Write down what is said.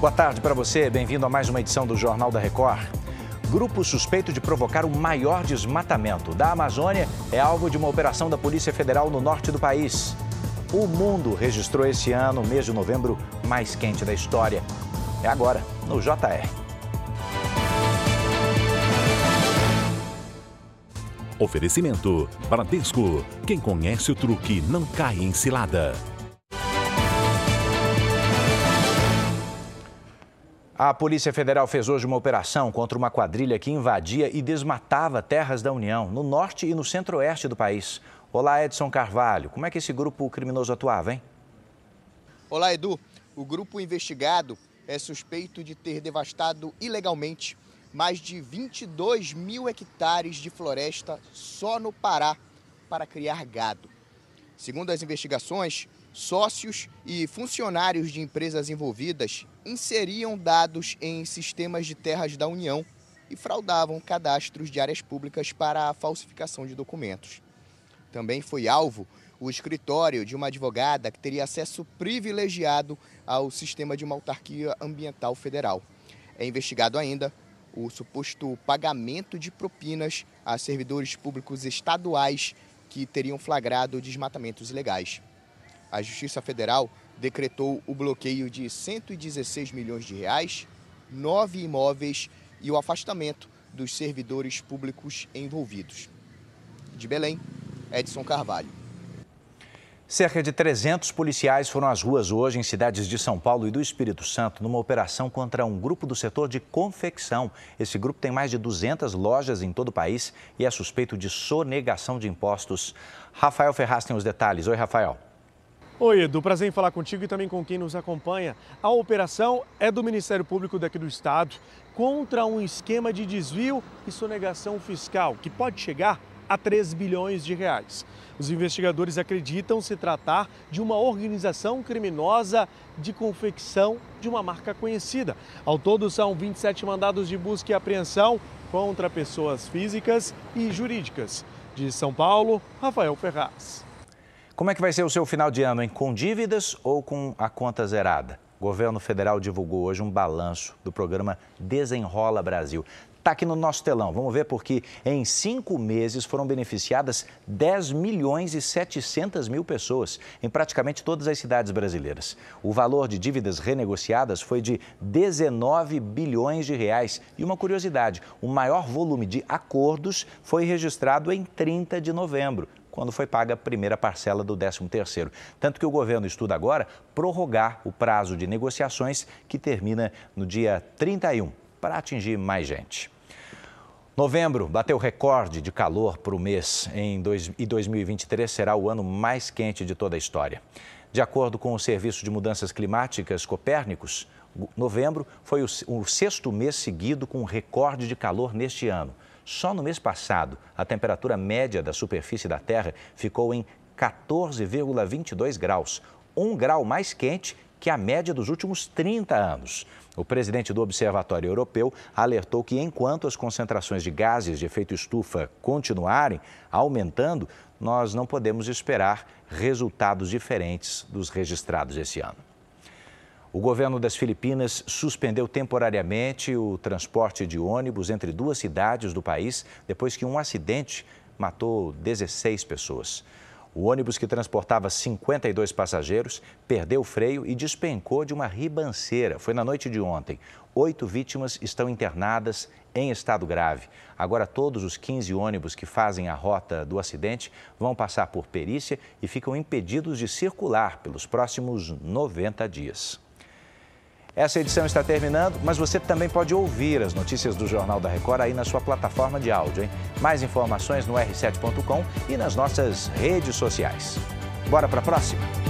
Boa tarde para você, bem-vindo a mais uma edição do Jornal da Record. Grupo suspeito de provocar o maior desmatamento da Amazônia é alvo de uma operação da Polícia Federal no norte do país. O mundo registrou esse ano mês de novembro mais quente da história. É agora, no JR. Oferecimento: Bradesco. Quem conhece o truque não cai em cilada. A Polícia Federal fez hoje uma operação contra uma quadrilha que invadia e desmatava terras da União, no norte e no centro-oeste do país. Olá, Edson Carvalho. Como é que esse grupo criminoso atuava, hein? Olá, Edu. O grupo investigado é suspeito de ter devastado ilegalmente mais de 22 mil hectares de floresta só no Pará para criar gado. Segundo as investigações, sócios e funcionários de empresas envolvidas inseriam dados em sistemas de terras da União e fraudavam cadastros de áreas públicas para a falsificação de documentos. Também foi alvo o escritório de uma advogada que teria acesso privilegiado ao sistema de uma autarquia ambiental federal. É investigado ainda o suposto pagamento de propinas a servidores públicos estaduais que teriam flagrado desmatamentos ilegais. A Justiça Federal decretou o bloqueio de 116 milhões de reais, nove imóveis e o afastamento dos servidores públicos envolvidos. De Belém, Edson Carvalho. Cerca de 300 policiais foram às ruas hoje em cidades de São Paulo e do Espírito Santo numa operação contra um grupo do setor de confecção. Esse grupo tem mais de 200 lojas em todo o país e é suspeito de sonegação de impostos. Rafael Ferraz tem os detalhes. Oi, Rafael. Oi, Edu. Prazer em falar contigo e também com quem nos acompanha. A operação é do Ministério Público daqui do Estado contra um esquema de desvio e sonegação fiscal que pode chegar a 3 bilhões de reais. Os investigadores acreditam se tratar de uma organização criminosa de confecção de uma marca conhecida. Ao todo, são 27 mandados de busca e apreensão contra pessoas físicas e jurídicas. De São Paulo, Rafael Ferraz. Como é que vai ser o seu final de ano, hein? Com dívidas ou com a conta zerada? O governo federal divulgou hoje um balanço do programa Desenrola Brasil. Está aqui no nosso telão. Vamos ver porque em cinco meses foram beneficiadas 10 milhões e 700 mil pessoas em praticamente todas as cidades brasileiras. O valor de dívidas renegociadas foi de 19 bilhões de reais. E uma curiosidade, o maior volume de acordos foi registrado em 30 de novembro quando foi paga a primeira parcela do 13º. Tanto que o governo estuda agora prorrogar o prazo de negociações que termina no dia 31 para atingir mais gente. Novembro bateu recorde de calor para o mês em dois, e 2023 será o ano mais quente de toda a história. De acordo com o Serviço de Mudanças Climáticas Copérnicos, novembro foi o, o sexto mês seguido com recorde de calor neste ano. Só no mês passado, a temperatura média da superfície da Terra ficou em 14,22 graus, um grau mais quente que a média dos últimos 30 anos. O presidente do Observatório Europeu alertou que, enquanto as concentrações de gases de efeito estufa continuarem aumentando, nós não podemos esperar resultados diferentes dos registrados esse ano. O governo das Filipinas suspendeu temporariamente o transporte de ônibus entre duas cidades do país depois que um acidente matou 16 pessoas. O ônibus que transportava 52 passageiros perdeu o freio e despencou de uma ribanceira. Foi na noite de ontem. Oito vítimas estão internadas em estado grave. Agora, todos os 15 ônibus que fazem a rota do acidente vão passar por perícia e ficam impedidos de circular pelos próximos 90 dias. Essa edição está terminando, mas você também pode ouvir as notícias do Jornal da Record aí na sua plataforma de áudio. Hein? Mais informações no r7.com e nas nossas redes sociais. Bora para a próxima?